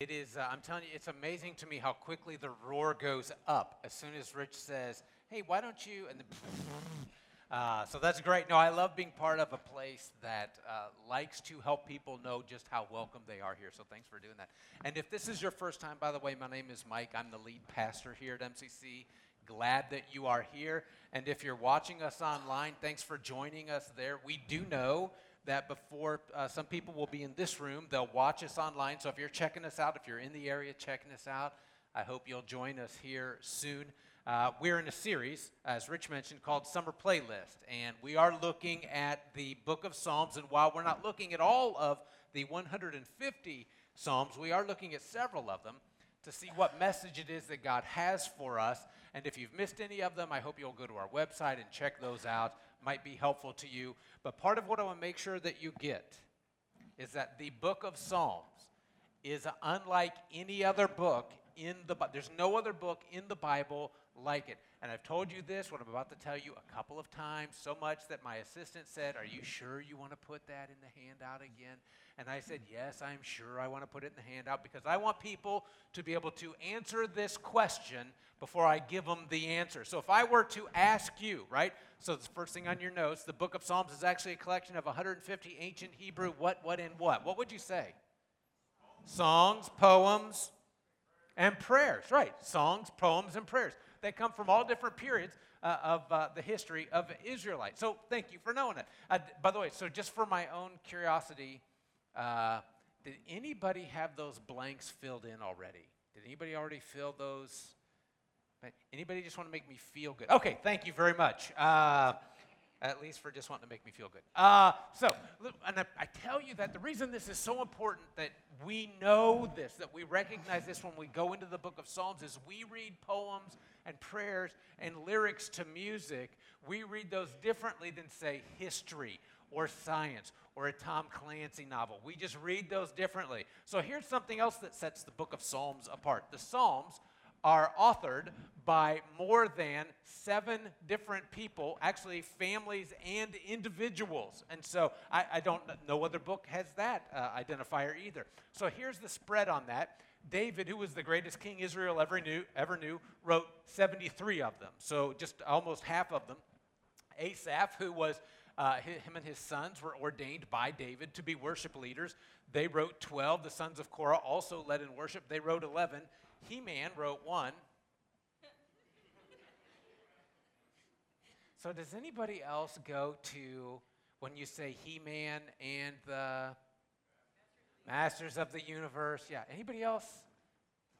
It is, uh, I'm telling you, it's amazing to me how quickly the roar goes up as soon as Rich says, hey, why don't you? And uh, so that's great. No, I love being part of a place that uh, likes to help people know just how welcome they are here. So thanks for doing that. And if this is your first time, by the way, my name is Mike. I'm the lead pastor here at MCC. Glad that you are here. And if you're watching us online, thanks for joining us there. We do know that before uh, some people will be in this room, they'll watch us online. So if you're checking us out, if you're in the area checking us out, I hope you'll join us here soon. Uh, we're in a series, as Rich mentioned, called Summer Playlist, and we are looking at the book of Psalms. And while we're not looking at all of the 150 Psalms, we are looking at several of them to see what message it is that God has for us. And if you've missed any of them, I hope you'll go to our website and check those out might be helpful to you. But part of what I want to make sure that you get is that the book of Psalms is unlike any other book in the. There's no other book in the Bible like it. And I've told you this, what I'm about to tell you, a couple of times, so much that my assistant said, Are you sure you want to put that in the handout again? And I said, Yes, I'm sure I want to put it in the handout because I want people to be able to answer this question before I give them the answer. So if I were to ask you, right? So the first thing on your notes, the book of Psalms is actually a collection of 150 ancient Hebrew what, what, and what. What would you say? Songs, poems, and prayers. Right. Songs, poems, and prayers. They come from all different periods uh, of uh, the history of Israelites. So thank you for knowing it. Uh, by the way, so just for my own curiosity, uh, did anybody have those blanks filled in already? Did anybody already fill those? Anybody just want to make me feel good? Okay, thank you very much. Uh, at least for just wanting to make me feel good. Uh, so, and I, I, tell you that the reason this is so important that we know this, that we recognize this when we go into the book of Psalms, is we read poems and prayers and lyrics to music. We read those differently than, say, history or science or a Tom Clancy novel. We just read those differently. So here's something else that sets the book of Psalms apart. The Psalms are authored by more than seven different people, actually families and individuals. And so I, I don't, no other book has that uh, identifier either. So here's the spread on that. David, who was the greatest king Israel ever knew, ever knew, wrote 73 of them. So just almost half of them. Asaph, who was uh, him and his sons were ordained by David to be worship leaders. They wrote 12. The sons of Korah also led in worship. They wrote 11. He Man wrote one. so, does anybody else go to when you say He Man and the Masters of the Universe? Yeah, anybody else?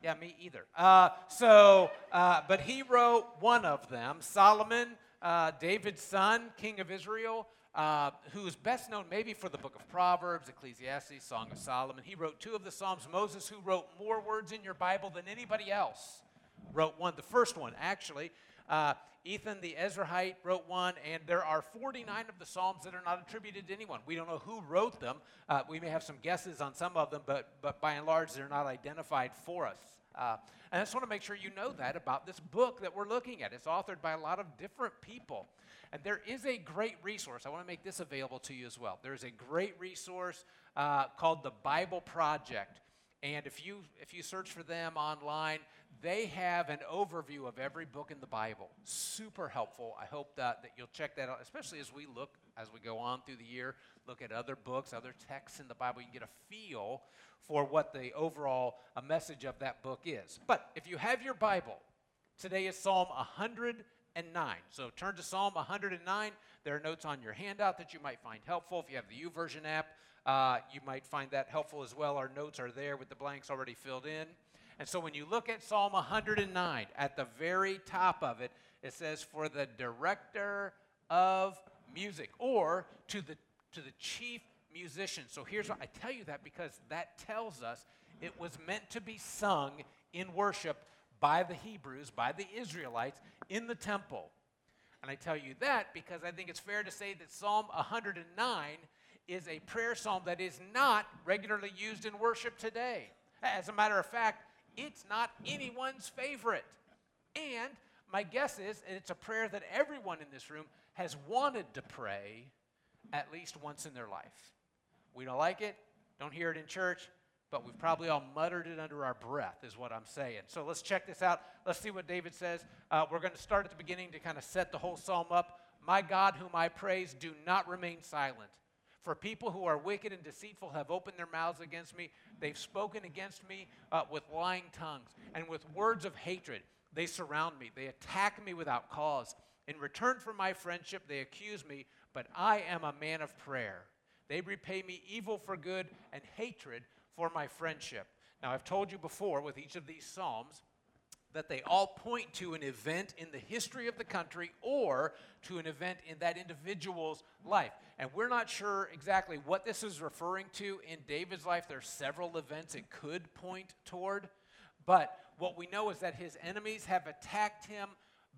Yeah, me either. Uh, so, uh, but he wrote one of them. Solomon, uh, David's son, king of Israel, uh, who is best known maybe for the book of Proverbs, Ecclesiastes, Song of Solomon. He wrote two of the Psalms. Moses, who wrote more words in your Bible than anybody else, wrote one. The first one, actually. Uh, Ethan the Ezrahite wrote one, and there are 49 of the Psalms that are not attributed to anyone. We don't know who wrote them. Uh, we may have some guesses on some of them, but, but by and large, they're not identified for us. Uh, and I just want to make sure you know that about this book that we're looking at. It's authored by a lot of different people. And there is a great resource. I want to make this available to you as well. There's a great resource uh, called the Bible Project. And if you, if you search for them online, they have an overview of every book in the Bible. Super helpful. I hope that, that you'll check that out, especially as we look, as we go on through the year, look at other books, other texts in the Bible. You can get a feel for what the overall a message of that book is. But if you have your Bible, today is Psalm 109. So turn to Psalm 109. There are notes on your handout that you might find helpful. If you have the YouVersion app, uh, you might find that helpful as well. Our notes are there with the blanks already filled in. And so when you look at Psalm 109, at the very top of it, it says, For the director of music, or to the, to the chief musician. So here's what I tell you that because that tells us it was meant to be sung in worship by the Hebrews, by the Israelites in the temple. And I tell you that because I think it's fair to say that Psalm 109 is a prayer psalm that is not regularly used in worship today. As a matter of fact, it's not anyone's favorite. And my guess is it's a prayer that everyone in this room has wanted to pray at least once in their life. We don't like it, don't hear it in church, but we've probably all muttered it under our breath, is what I'm saying. So let's check this out. Let's see what David says. Uh, we're going to start at the beginning to kind of set the whole psalm up. My God, whom I praise, do not remain silent. For people who are wicked and deceitful have opened their mouths against me. They've spoken against me uh, with lying tongues and with words of hatred. They surround me. They attack me without cause. In return for my friendship, they accuse me, but I am a man of prayer. They repay me evil for good and hatred for my friendship. Now, I've told you before with each of these Psalms that they all point to an event in the history of the country or to an event in that individual's life. And we're not sure exactly what this is referring to in David's life. There are several events it could point toward. But what we know is that his enemies have attacked him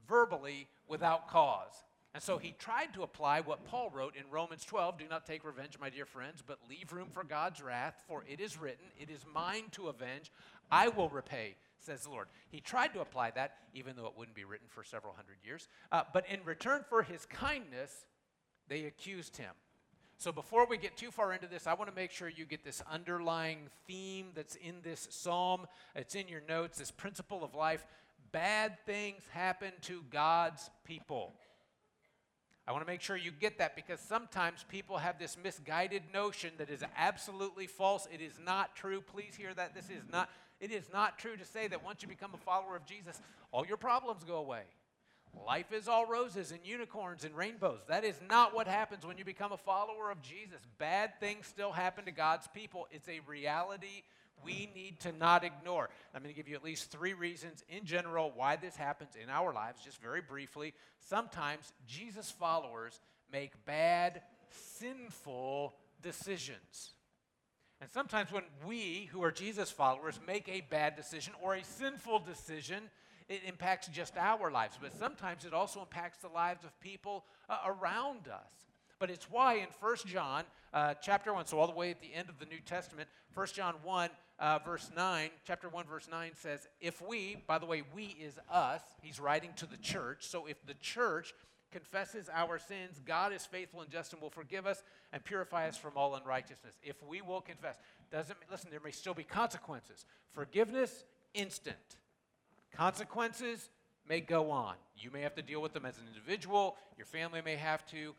verbally without cause. And so he tried to apply what Paul wrote in Romans 12 Do not take revenge, my dear friends, but leave room for God's wrath, for it is written, It is mine to avenge. I will repay, says the Lord. He tried to apply that, even though it wouldn't be written for several hundred years. Uh, but in return for his kindness, they accused him. So before we get too far into this, I want to make sure you get this underlying theme that's in this psalm. It's in your notes, this principle of life. Bad things happen to God's people. I want to make sure you get that because sometimes people have this misguided notion that is absolutely false. It is not true. Please hear that. This is not it is not true to say that once you become a follower of Jesus, all your problems go away. Life is all roses and unicorns and rainbows. That is not what happens when you become a follower of Jesus. Bad things still happen to God's people. It's a reality we need to not ignore. I'm going to give you at least three reasons in general why this happens in our lives, just very briefly. Sometimes Jesus followers make bad, sinful decisions. And sometimes when we, who are Jesus followers, make a bad decision or a sinful decision, it impacts just our lives. But sometimes it also impacts the lives of people uh, around us. But it's why in 1 John uh, chapter 1, so all the way at the end of the New Testament, 1 John 1, uh, verse 9, chapter 1, verse 9 says, If we, by the way, we is us, he's writing to the church. So if the church confesses our sins, God is faithful and just and will forgive us and purify us from all unrighteousness. If we will confess, doesn't listen, there may still be consequences. Forgiveness, instant. Consequences may go on. You may have to deal with them as an individual, your family may have to,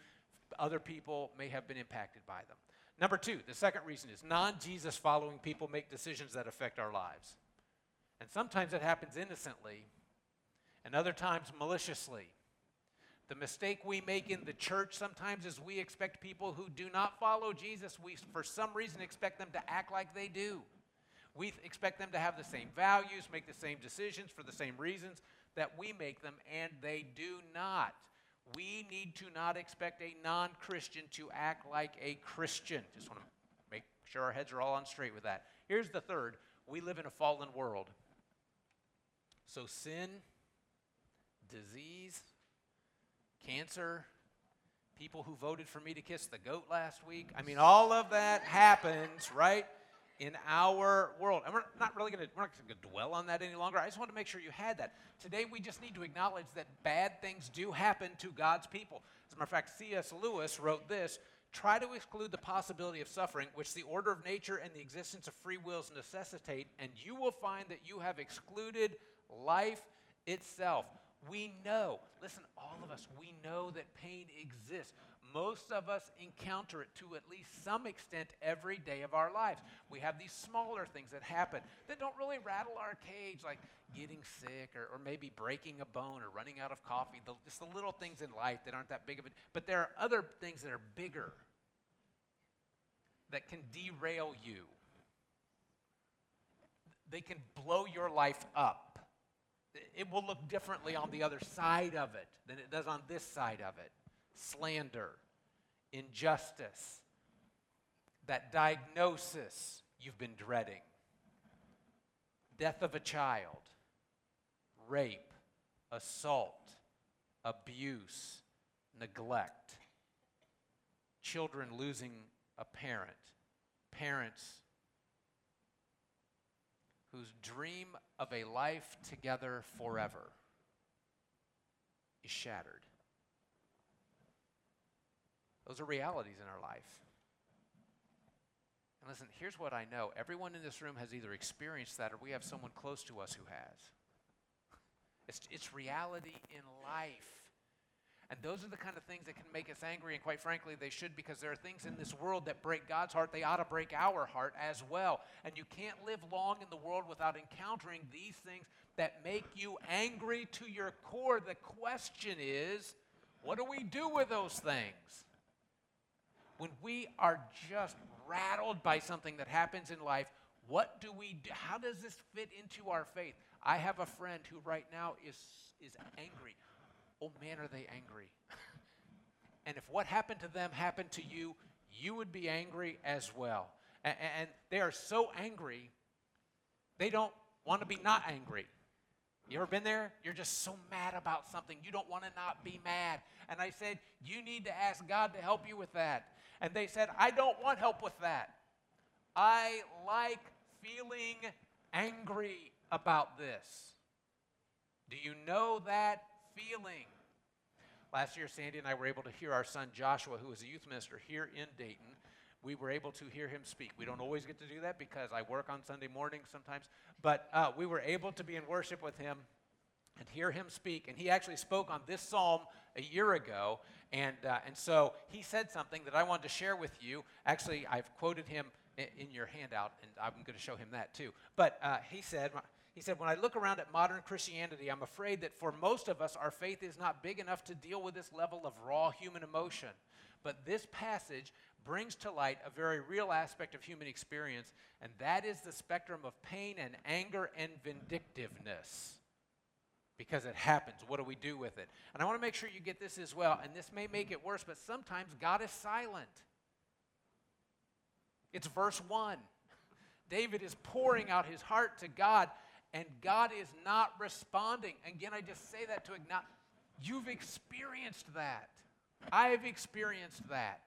other people may have been impacted by them. Number two, the second reason is non Jesus following people make decisions that affect our lives. And sometimes it happens innocently, and other times maliciously. The mistake we make in the church sometimes is we expect people who do not follow Jesus, we for some reason expect them to act like they do. We expect them to have the same values, make the same decisions for the same reasons that we make them, and they do not. We need to not expect a non Christian to act like a Christian. Just want to make sure our heads are all on straight with that. Here's the third we live in a fallen world. So, sin, disease, cancer, people who voted for me to kiss the goat last week. I mean, all of that happens, right? in our world. And we're not really going to we're not going to dwell on that any longer. I just want to make sure you had that. Today we just need to acknowledge that bad things do happen to God's people. As a matter of fact, C.S. Lewis wrote this, try to exclude the possibility of suffering which the order of nature and the existence of free wills necessitate, and you will find that you have excluded life itself. We know, listen, all of us, we know that pain exists most of us encounter it to at least some extent every day of our lives. We have these smaller things that happen that don't really rattle our cage, like getting sick or, or maybe breaking a bone or running out of coffee. The, just the little things in life that aren't that big of a But there are other things that are bigger that can derail you. They can blow your life up. It will look differently on the other side of it than it does on this side of it. Slander, injustice, that diagnosis you've been dreading, death of a child, rape, assault, abuse, neglect, children losing a parent, parents whose dream of a life together forever is shattered. Those are realities in our life. And listen, here's what I know everyone in this room has either experienced that or we have someone close to us who has. It's, it's reality in life. And those are the kind of things that can make us angry, and quite frankly, they should because there are things in this world that break God's heart. They ought to break our heart as well. And you can't live long in the world without encountering these things that make you angry to your core. The question is, what do we do with those things? When we are just rattled by something that happens in life, what do we do? How does this fit into our faith? I have a friend who right now is, is angry oh man, are they angry. and if what happened to them happened to you, you would be angry as well. And, and they are so angry, they don't want to be not angry. You ever been there? You're just so mad about something. You don't want to not be mad. And I said, You need to ask God to help you with that. And they said, I don't want help with that. I like feeling angry about this. Do you know that feeling. Last year, Sandy and I were able to hear our son Joshua, who is a youth minister here in Dayton. We were able to hear him speak. We don't always get to do that because I work on Sunday mornings sometimes, but uh, we were able to be in worship with him and hear him speak. And he actually spoke on this psalm a year ago. And, uh, and so he said something that I wanted to share with you. Actually, I've quoted him in, in your handout, and I'm going to show him that too. But uh, he said, he said, When I look around at modern Christianity, I'm afraid that for most of us, our faith is not big enough to deal with this level of raw human emotion. But this passage brings to light a very real aspect of human experience, and that is the spectrum of pain and anger and vindictiveness. Because it happens. What do we do with it? And I want to make sure you get this as well, and this may make it worse, but sometimes God is silent. It's verse 1. David is pouring out his heart to God, and God is not responding. Again, I just say that to acknowledge you've experienced that. I've experienced that.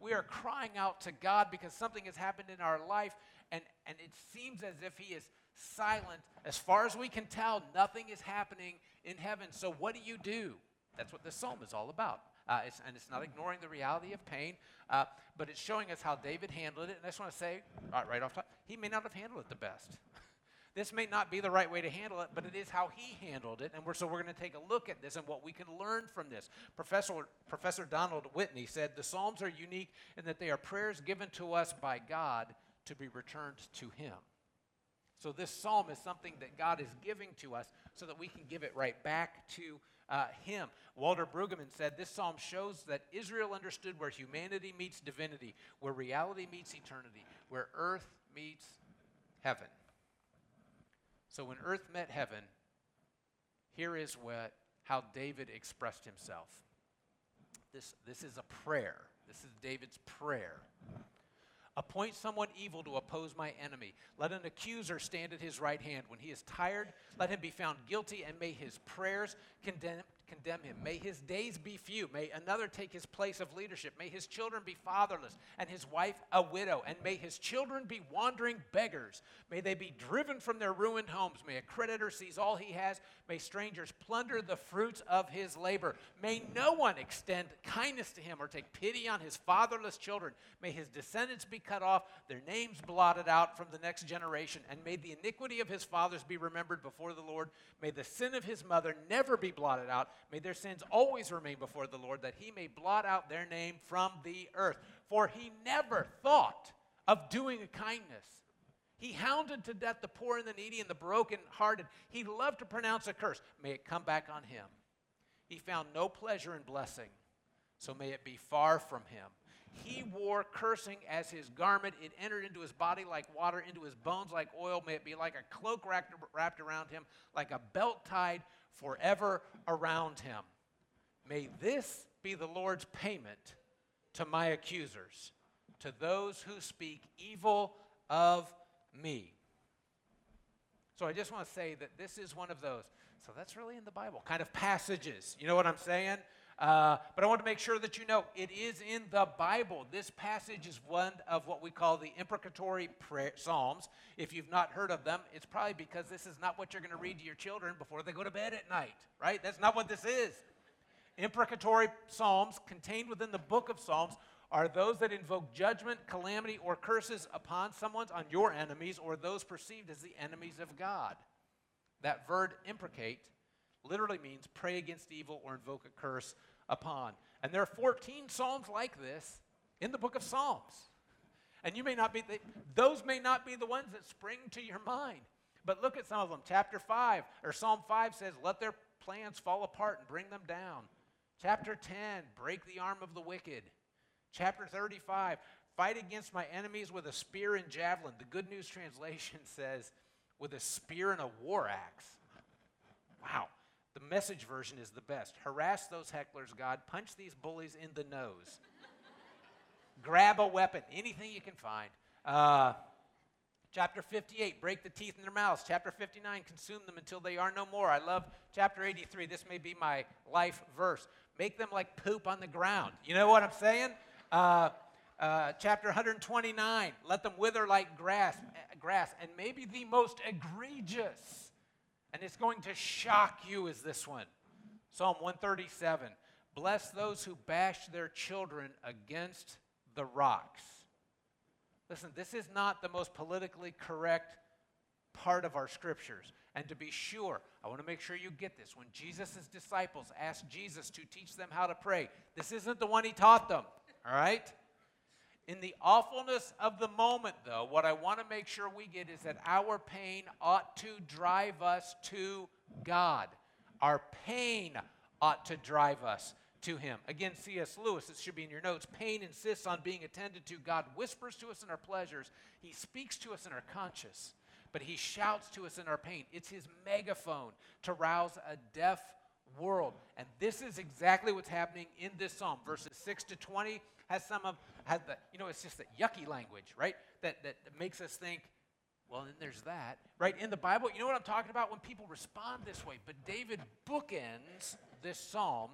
We are crying out to God because something has happened in our life, and, and it seems as if He is silent. As far as we can tell, nothing is happening in heaven. So, what do you do? That's what this psalm is all about. Uh, it's, and it's not ignoring the reality of pain, uh, but it's showing us how David handled it. And I just want to say, right, right off top, he may not have handled it the best. This may not be the right way to handle it, but it is how he handled it. And we're, so we're going to take a look at this and what we can learn from this. Professor, Professor Donald Whitney said the Psalms are unique in that they are prayers given to us by God to be returned to him. So this psalm is something that God is giving to us so that we can give it right back to uh, him. Walter Brueggemann said this psalm shows that Israel understood where humanity meets divinity, where reality meets eternity, where earth meets heaven. So when earth met heaven, here is what, how David expressed himself. This, this is a prayer. This is David's prayer. Appoint someone evil to oppose my enemy. Let an accuser stand at his right hand. When he is tired, let him be found guilty, and may his prayers condemn, condemn him. May his days be few. May another take his place of leadership. May his children be fatherless and his wife a widow. And may his children be wandering beggars. May they be driven from their ruined homes. May a creditor seize all he has. May strangers plunder the fruits of his labor. May no one extend kindness to him or take pity on his fatherless children. May his descendants be cut off, their names blotted out from the next generation. And may the iniquity of his fathers be remembered before the Lord. May the sin of his mother never be blotted out. May their sins always remain before the Lord, that he may blot out their name from the earth. For he never thought of doing a kindness. He hounded to death the poor and the needy and the broken-hearted. He loved to pronounce a curse. May it come back on him. He found no pleasure in blessing, so may it be far from him. He wore cursing as his garment. It entered into his body like water, into his bones like oil. May it be like a cloak wrapped, around him, like a belt tied forever around him. May this be the Lord's payment to my accusers, to those who speak evil of me. So I just want to say that this is one of those. So that's really in the Bible, kind of passages. You know what I'm saying? Uh, but I want to make sure that you know it is in the Bible. This passage is one of what we call the imprecatory prayer, Psalms. If you've not heard of them, it's probably because this is not what you're going to read to your children before they go to bed at night, right? That's not what this is. Imprecatory Psalms contained within the book of Psalms are those that invoke judgment, calamity, or curses upon someone's, on your enemies, or those perceived as the enemies of God. That verb imprecate literally means pray against evil or invoke a curse upon. And there are 14 psalms like this in the book of Psalms. And you may not be, those may not be the ones that spring to your mind. But look at some of them. Chapter 5, or Psalm 5 says, Let their plans fall apart and bring them down. Chapter 10, break the arm of the wicked. Chapter 35, fight against my enemies with a spear and javelin. The Good News Translation says, with a spear and a war axe. Wow. The message version is the best. Harass those hecklers, God. Punch these bullies in the nose. Grab a weapon, anything you can find. Uh, chapter 58, break the teeth in their mouths. Chapter 59, consume them until they are no more. I love chapter 83. This may be my life verse. Make them like poop on the ground. You know what I'm saying? Uh, uh, chapter 129, let them wither like grass, grass. And maybe the most egregious, and it's going to shock you, is this one Psalm 137. Bless those who bash their children against the rocks. Listen, this is not the most politically correct part of our scriptures. And to be sure, I want to make sure you get this. When Jesus' disciples asked Jesus to teach them how to pray, this isn't the one he taught them, all right? In the awfulness of the moment, though, what I want to make sure we get is that our pain ought to drive us to God. Our pain ought to drive us to him. Again, C.S. Lewis, this should be in your notes. Pain insists on being attended to. God whispers to us in our pleasures, He speaks to us in our conscience, but He shouts to us in our pain. It's His megaphone to rouse a deaf world. And this is exactly what's happening in this psalm. Verses 6 to 20 has some of, has the, you know, it's just that yucky language, right? That, that makes us think, well, then there's that, right? In the Bible, you know what I'm talking about when people respond this way. But David bookends this psalm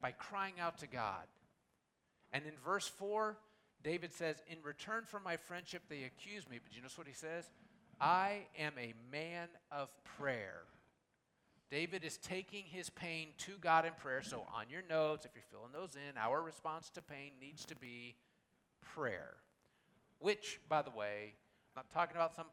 by crying out to God. And in verse 4, David says, In return for my friendship, they accuse me. But you notice what he says? I am a man of prayer. David is taking his pain to God in prayer. So, on your notes, if you're filling those in, our response to pain needs to be prayer. Which, by the way, I'm not talking about some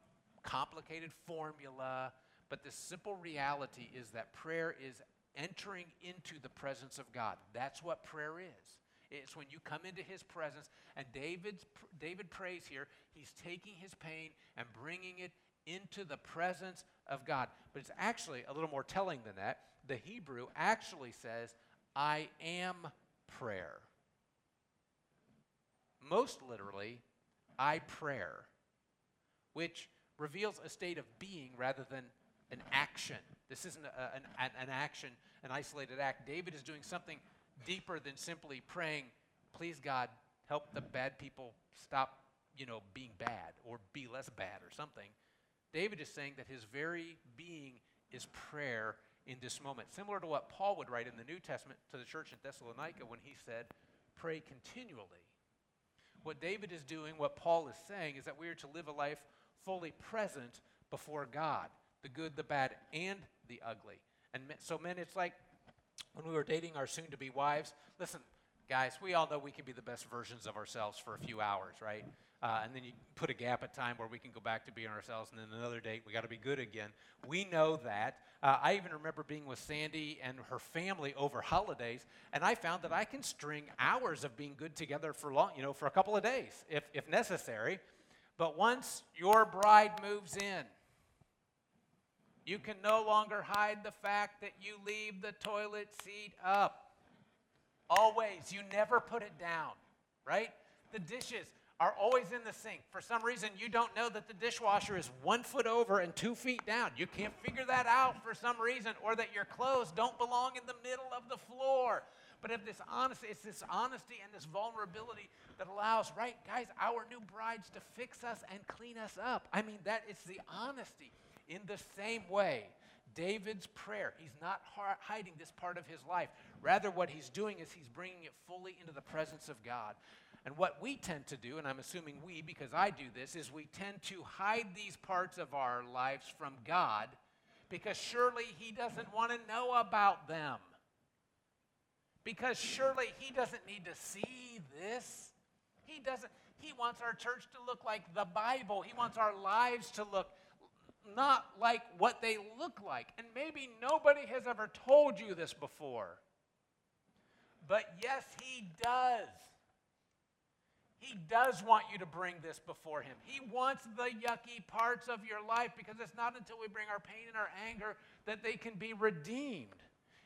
complicated formula, but the simple reality is that prayer is entering into the presence of God. That's what prayer is. It's when you come into his presence, and David's, David prays here. He's taking his pain and bringing it into the presence of God. But it's actually a little more telling than that. The Hebrew actually says, I am prayer. Most literally, I prayer, which reveals a state of being rather than an action. This isn't a, an, an action, an isolated act. David is doing something deeper than simply praying, please God, help the bad people stop, you know, being bad or be less bad or something. David is saying that his very being is prayer in this moment, similar to what Paul would write in the New Testament to the church in Thessalonica when he said, Pray continually. What David is doing, what Paul is saying, is that we are to live a life fully present before God the good, the bad, and the ugly. And so, men, it's like when we were dating our soon to be wives, listen, guys, we all know we can be the best versions of ourselves for a few hours, right? Uh, and then you put a gap of time where we can go back to being ourselves, and then another date, we got to be good again. We know that. Uh, I even remember being with Sandy and her family over holidays, and I found that I can string hours of being good together for long, you know, for a couple of days, if, if necessary. But once your bride moves in, you can no longer hide the fact that you leave the toilet seat up. Always. You never put it down, right? The dishes are always in the sink. For some reason, you don't know that the dishwasher is one foot over and two feet down. You can't figure that out for some reason, or that your clothes don't belong in the middle of the floor. But if this honesty, it's this honesty and this vulnerability that allows, right, guys, our new brides to fix us and clean us up. I mean, that is the honesty. In the same way, David's prayer, he's not hiding this part of his life. Rather, what he's doing is he's bringing it fully into the presence of God. And what we tend to do, and I'm assuming we, because I do this, is we tend to hide these parts of our lives from God because surely he doesn't want to know about them. Because surely he doesn't need to see this. He doesn't. He wants our church to look like the Bible. He wants our lives to look not like what they look like. And maybe nobody has ever told you this before. But yes, he does. He does want you to bring this before Him. He wants the yucky parts of your life because it's not until we bring our pain and our anger that they can be redeemed.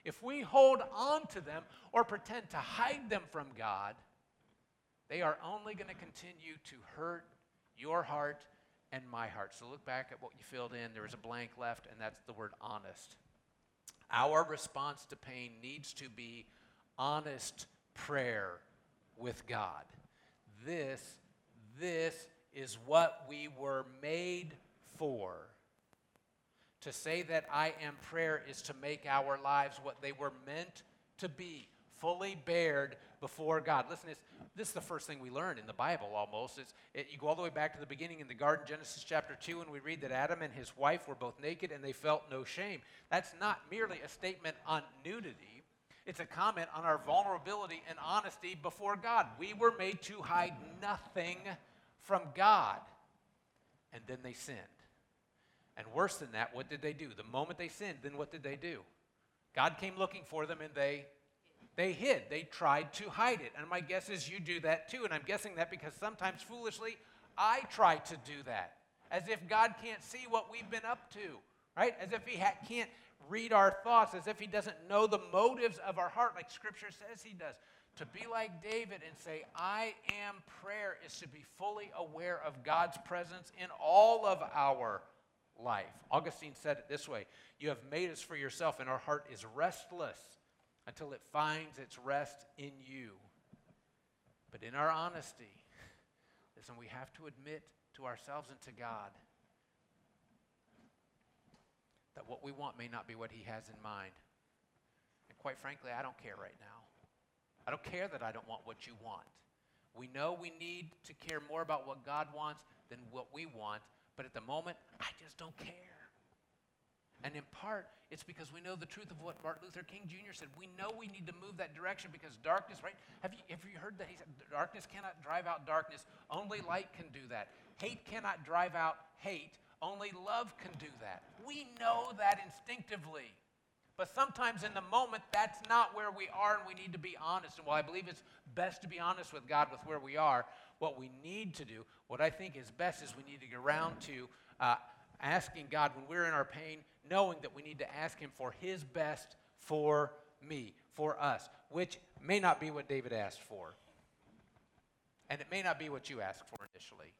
If we hold on to them or pretend to hide them from God, they are only going to continue to hurt your heart and my heart. So look back at what you filled in. There was a blank left, and that's the word honest. Our response to pain needs to be honest prayer with God. This, this is what we were made for. To say that I am prayer is to make our lives what they were meant to be, fully bared before God. Listen, this is the first thing we learn in the Bible almost. It, you go all the way back to the beginning in the garden, Genesis chapter 2, and we read that Adam and his wife were both naked and they felt no shame. That's not merely a statement on nudity, it's a comment on our vulnerability and honesty before God. We were made to hide nothing from God. And then they sinned. And worse than that, what did they do? The moment they sinned, then what did they do? God came looking for them and they they hid. They tried to hide it. And my guess is you do that too. And I'm guessing that because sometimes foolishly I try to do that. As if God can't see what we've been up to, right? As if He ha- can't read our thoughts, as if He doesn't know the motives of our heart, like Scripture says He does. To be like David and say, I am prayer, is to be fully aware of God's presence in all of our life. Augustine said it this way You have made us for yourself, and our heart is restless until it finds its rest in you. But in our honesty, listen, we have to admit to ourselves and to God that what we want may not be what He has in mind. And quite frankly, I don't care right now. I don't care that I don't want what you want. We know we need to care more about what God wants than what we want, but at the moment, I just don't care. And in part, it's because we know the truth of what Martin Luther King Jr. said. We know we need to move that direction because darkness, right? Have you, have you heard that? He said, darkness cannot drive out darkness. Only light can do that. Hate cannot drive out hate. Only love can do that. We know that instinctively. But sometimes in the moment, that's not where we are, and we need to be honest. And while I believe it's best to be honest with God with where we are, what we need to do, what I think is best, is we need to get around to uh, asking God when we're in our pain, knowing that we need to ask Him for His best for me, for us, which may not be what David asked for. And it may not be what you asked for initially.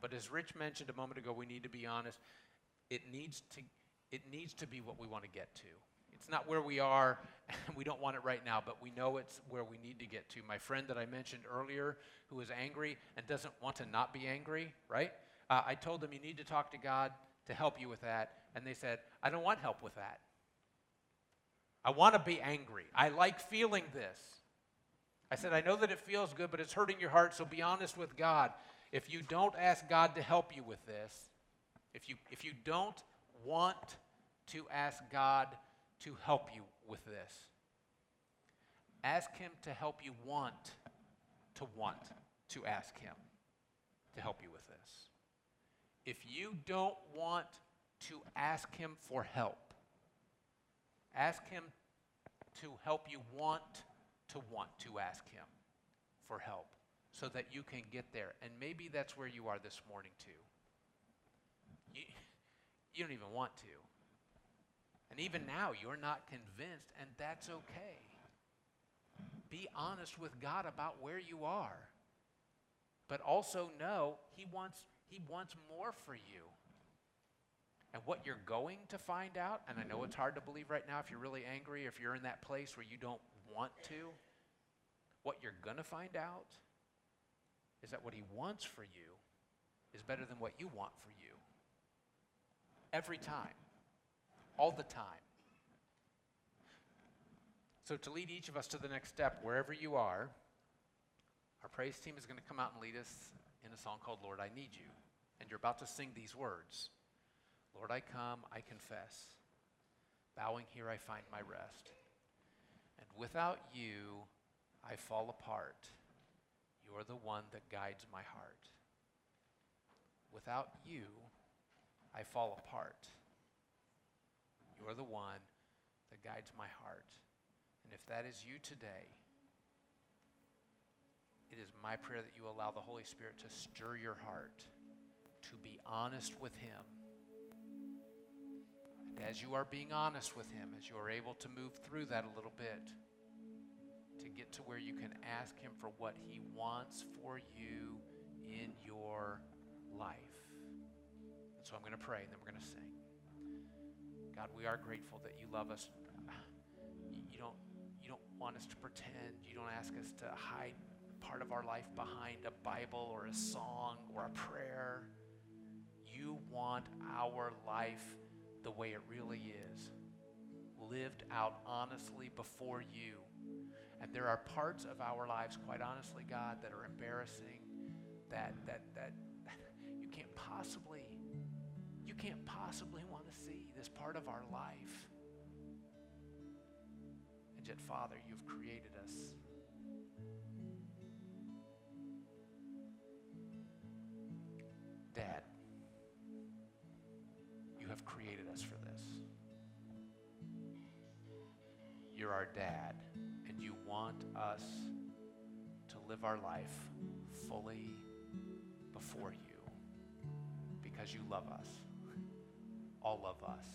But as Rich mentioned a moment ago, we need to be honest. It needs to, it needs to be what we want to get to. It's not where we are, and we don't want it right now, but we know it's where we need to get to. My friend that I mentioned earlier, who is angry and doesn't want to not be angry, right? Uh, I told them you need to talk to God to help you with that. And they said, I don't want help with that. I want to be angry. I like feeling this. I said, I know that it feels good, but it's hurting your heart, so be honest with God. If you don't ask God to help you with this, if you, if you don't want to ask God to help you with this, ask Him to help you want to want to ask Him to help you with this. If you don't want to ask Him for help. Ask Him to help you want to want to ask Him for help so that you can get there. And maybe that's where you are this morning, too. You, you don't even want to. And even now, you're not convinced, and that's okay. Be honest with God about where you are. But also know He wants, he wants more for you and what you're going to find out, and I know it's hard to believe right now if you're really angry, if you're in that place where you don't want to, what you're going to find out is that what he wants for you is better than what you want for you. Every time, all the time. So, to lead each of us to the next step, wherever you are, our praise team is going to come out and lead us in a song called Lord, I Need You. And you're about to sing these words. Lord, I come, I confess. Bowing here, I find my rest. And without you, I fall apart. You're the one that guides my heart. Without you, I fall apart. You're the one that guides my heart. And if that is you today, it is my prayer that you allow the Holy Spirit to stir your heart, to be honest with Him. And as you are being honest with Him, as you are able to move through that a little bit, to get to where you can ask Him for what He wants for you in your life. And so I'm going to pray, and then we're going to sing. God, we are grateful that you love us. You don't, you don't want us to pretend. You don't ask us to hide part of our life behind a Bible or a song or a prayer. You want our life the way it really is, lived out honestly before you. And there are parts of our lives, quite honestly, God, that are embarrassing, that, that, that you can't possibly, you can't possibly want to see this part of our life. And yet, Father, you've created us Dad, you have created us for this. You're our dad, want us to live our life fully before you because you love us, all of us.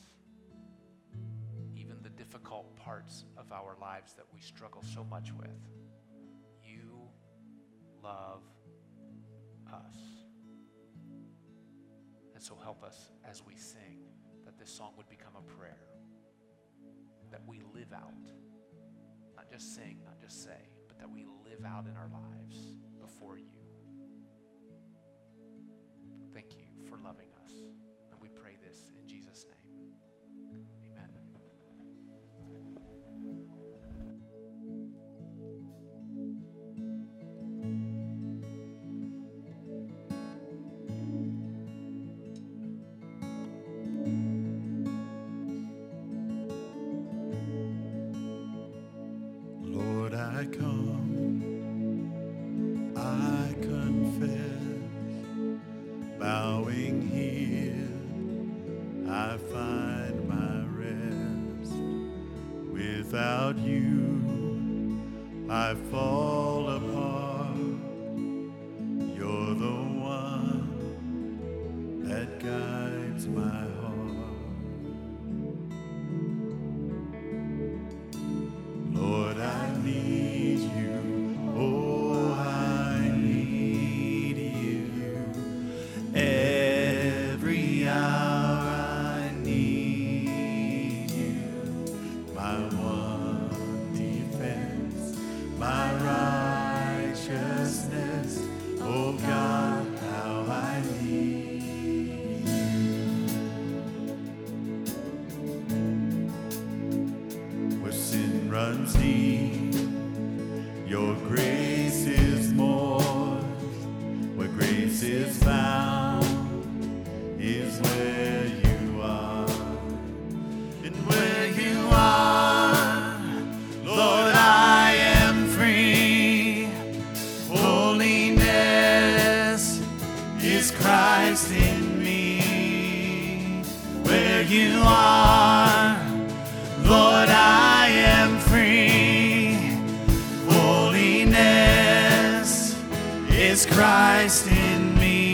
Even the difficult parts of our lives that we struggle so much with, you love us. And so help us as we sing that this song would become a prayer that we live out. Just sing, not just say, but that we live out in our lives before you. Thank you for loving us. And we pray this in Jesus' name. My is Christ in me.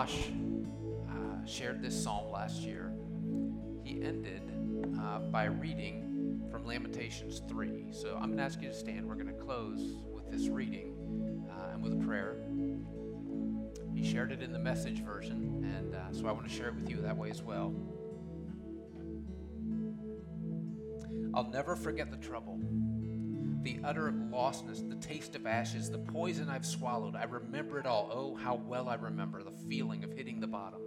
Josh uh, shared this psalm last year, he ended uh, by reading from Lamentations 3. So I'm going to ask you to stand. We're going to close with this reading uh, and with a prayer. He shared it in the message version, and uh, so I want to share it with you that way as well. I'll never forget the trouble the utter lostness, the taste of ashes, the poison I've swallowed. I remember it all. Oh, how well I remember the feeling of hitting the bottom.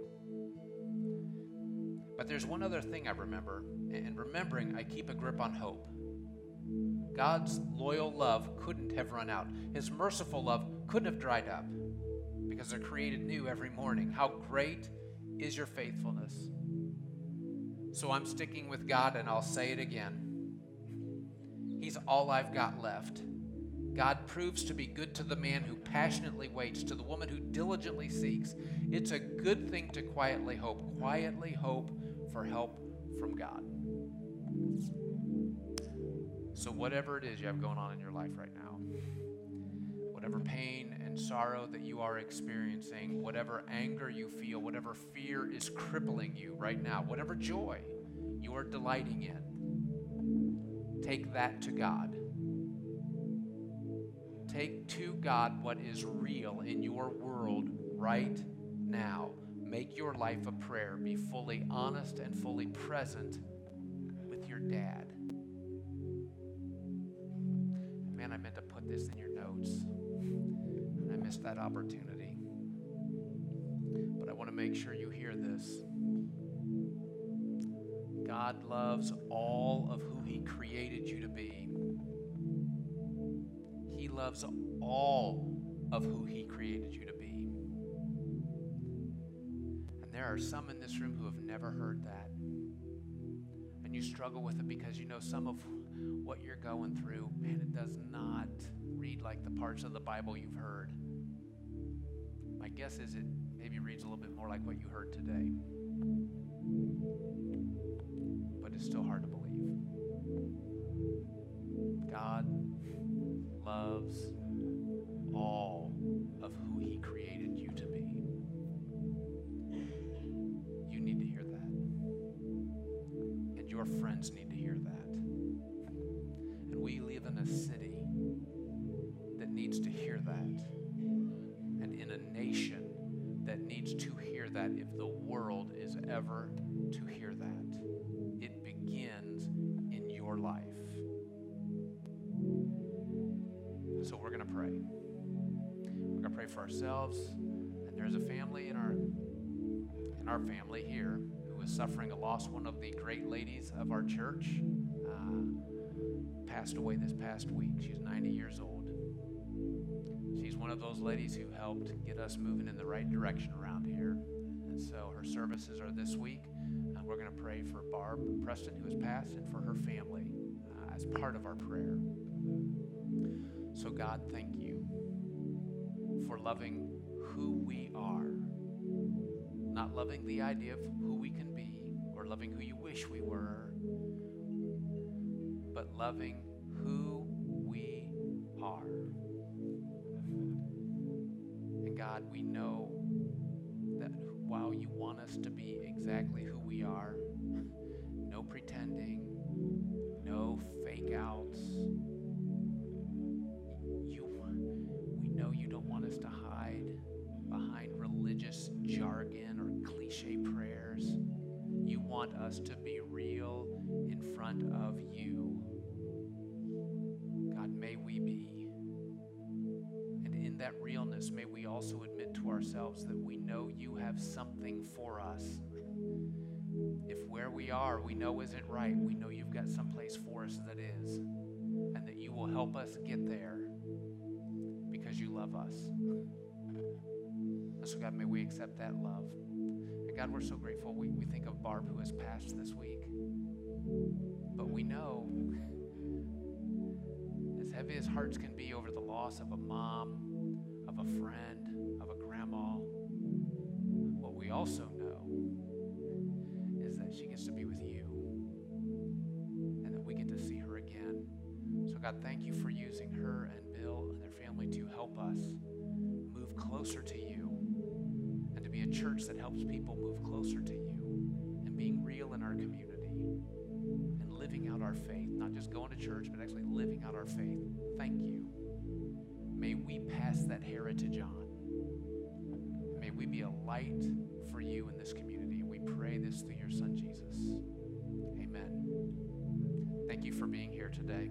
But there's one other thing I remember, and remembering, I keep a grip on hope. God's loyal love couldn't have run out, His merciful love couldn't have dried up because they're created new every morning. How great is your faithfulness! So I'm sticking with God, and I'll say it again. He's all I've got left. God proves to be good to the man who passionately waits, to the woman who diligently seeks. It's a good thing to quietly hope, quietly hope for help from God. So, whatever it is you have going on in your life right now, whatever pain and sorrow that you are experiencing, whatever anger you feel, whatever fear is crippling you right now, whatever joy you are delighting in, take that to God. Take to God what is real in your world right now. Make your life a prayer. Be fully honest and fully present with your dad. Man, I meant to put this in your notes. And I missed that opportunity. But I want to make sure you hear this. God loves all of who He created you to be. He loves all of who He created you to be. And there are some in this room who have never heard that. And you struggle with it because you know some of what you're going through, man, it does not read like the parts of the Bible you've heard. My guess is it maybe reads a little bit more like what you heard today. It's still hard to believe. God loves ourselves. And there's a family in our in our family here who is suffering a loss. One of the great ladies of our church uh, passed away this past week. She's 90 years old. She's one of those ladies who helped get us moving in the right direction around here. And so her services are this week. Uh, we're going to pray for Barb Preston, who has passed, and for her family uh, as part of our prayer. So, God, thank you for loving who we are, not loving the idea of who we can be or loving who you wish we were, but loving who we are. And God, we know that while you want us to be exactly who we are, no pretending, no fake outs, us to be real in front of you. God, may we be. And in that realness, may we also admit to ourselves that we know you have something for us. If where we are we know isn't right, we know you've got someplace for us that is. And that you will help us get there because you love us. So, God, may we accept that love. And God, we're so grateful. We, we think of Barb who has passed this week. But we know, as heavy as hearts can be over the loss of a mom, of a friend, of a grandma, what we also know is that she gets to be with you and that we get to see her again. So, God, thank you for using her and Bill and their family to help us move closer to you a church that helps people move closer to you and being real in our community and living out our faith, not just going to church, but actually living out our faith. Thank you. May we pass that heritage on. May we be a light for you in this community. We pray this through your son, Jesus. Amen. Thank you for being here today.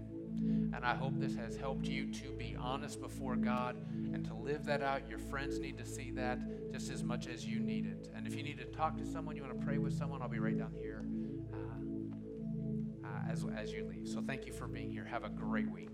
And I hope this has helped you to be honest before God and to live that out. Your friends need to see that just as much as you need it. And if you need to talk to someone, you want to pray with someone, I'll be right down here uh, uh, as, as you leave. So thank you for being here. Have a great week.